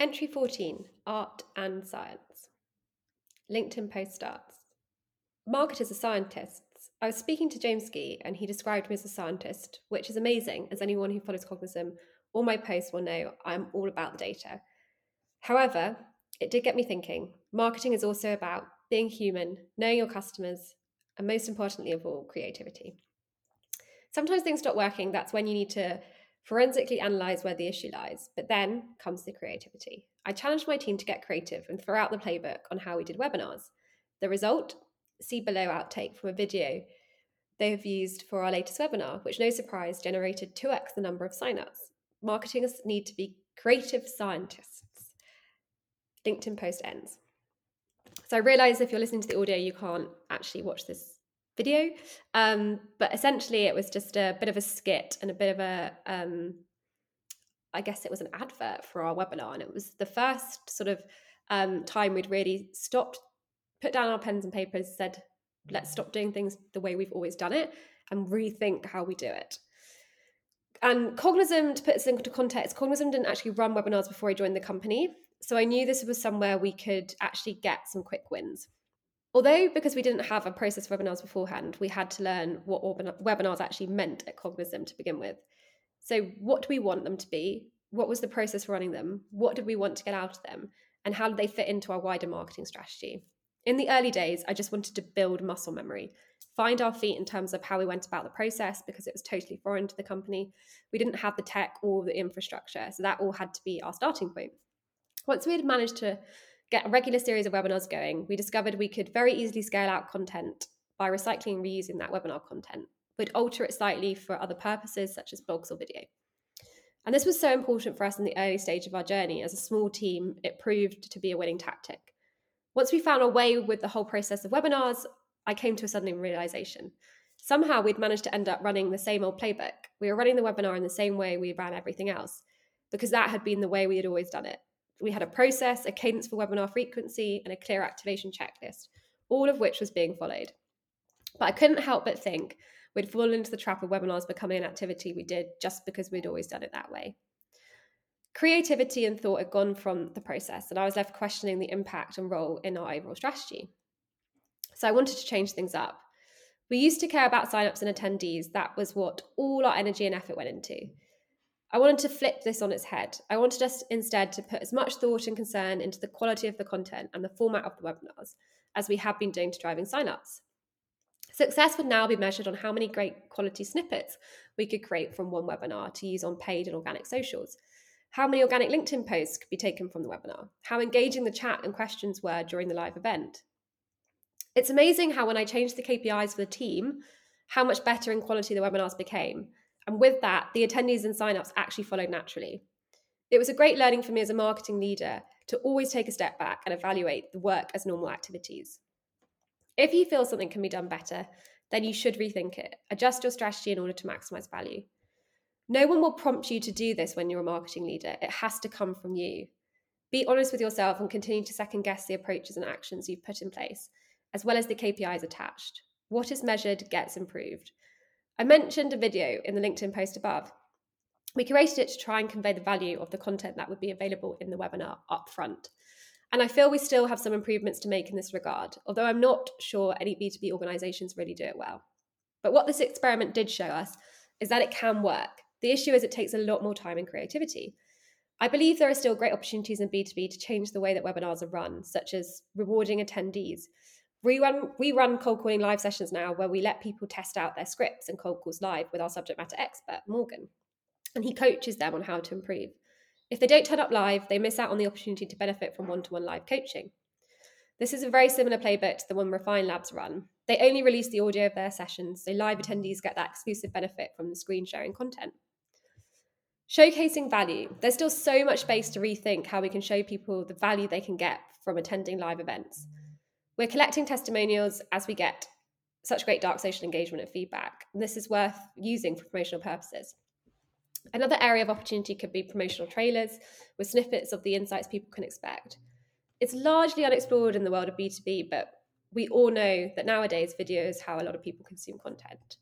Entry 14 Art and Science. LinkedIn post starts. Marketers are scientists. I was speaking to James Gee and he described me as a scientist, which is amazing, as anyone who follows Cognism or my posts will know I'm all about the data. However, it did get me thinking. Marketing is also about being human, knowing your customers, and most importantly of all, creativity. Sometimes things stop working. That's when you need to forensically analyze where the issue lies. But then comes the creativity. I challenged my team to get creative and throw out the playbook on how we did webinars. The result? See below outtake from a video they have used for our latest webinar, which no surprise generated 2x the number of signups. Marketers need to be creative scientists. LinkedIn post ends. So I realize if you're listening to the audio, you can't actually watch this video. Um, but essentially, it was just a bit of a skit and a bit of a, um, I guess it was an advert for our webinar. And it was the first sort of um, time we'd really stopped, put down our pens and papers, said, let's stop doing things the way we've always done it and rethink how we do it. And Cognism, to put this into context, Cognism didn't actually run webinars before I joined the company. So I knew this was somewhere we could actually get some quick wins. Although, because we didn't have a process for webinars beforehand, we had to learn what webinars actually meant at Cognism to begin with. So, what do we want them to be? What was the process for running them? What did we want to get out of them? And how did they fit into our wider marketing strategy? In the early days, I just wanted to build muscle memory, find our feet in terms of how we went about the process because it was totally foreign to the company. We didn't have the tech or the infrastructure. So, that all had to be our starting point. Once we had managed to get a regular series of webinars going, we discovered we could very easily scale out content by recycling and reusing that webinar content. We'd alter it slightly for other purposes, such as blogs or video. And this was so important for us in the early stage of our journey. As a small team, it proved to be a winning tactic. Once we found our way with the whole process of webinars, I came to a sudden realization. Somehow we'd managed to end up running the same old playbook. We were running the webinar in the same way we ran everything else, because that had been the way we had always done it we had a process, a cadence for webinar frequency, and a clear activation checklist, all of which was being followed. But I couldn't help but think we'd fallen into the trap of webinars becoming an activity we did just because we'd always done it that way. Creativity and thought had gone from the process, and I was left questioning the impact and role in our overall strategy. So I wanted to change things up. We used to care about signups and attendees, that was what all our energy and effort went into. I wanted to flip this on its head. I wanted us instead to put as much thought and concern into the quality of the content and the format of the webinars as we have been doing to driving signups. Success would now be measured on how many great quality snippets we could create from one webinar to use on paid and organic socials, how many organic LinkedIn posts could be taken from the webinar, how engaging the chat and questions were during the live event. It's amazing how, when I changed the KPIs for the team, how much better in quality the webinars became and with that, the attendees and signups actually followed naturally. It was a great learning for me as a marketing leader to always take a step back and evaluate the work as normal activities. If you feel something can be done better, then you should rethink it. Adjust your strategy in order to maximize value. No one will prompt you to do this when you're a marketing leader. It has to come from you. Be honest with yourself and continue to second guess the approaches and actions you've put in place, as well as the KPIs attached. What is measured gets improved. I mentioned a video in the LinkedIn post above. We curated it to try and convey the value of the content that would be available in the webinar up front. And I feel we still have some improvements to make in this regard, although I'm not sure any B2B organizations really do it well. But what this experiment did show us is that it can work. The issue is it takes a lot more time and creativity. I believe there are still great opportunities in B2B to change the way that webinars are run, such as rewarding attendees, we run we run cold calling live sessions now where we let people test out their scripts and cold calls live with our subject matter expert morgan. And he coaches them on how to improve. If they don't turn up live they miss out on the opportunity to benefit from one-to-one live coaching. This is a very similar playbook to the one Refine Labs run. They only release the audio of their sessions. So live attendees get that exclusive benefit from the screen sharing content. Showcasing value. There's still so much space to rethink how we can show people the value they can get from attending live events we're collecting testimonials as we get such great dark social engagement and feedback. And this is worth using for promotional purposes. Another area of opportunity could be promotional trailers with snippets of the insights people can expect. It's largely unexplored in the world of B2B, but we all know that nowadays video is how a lot of people consume content.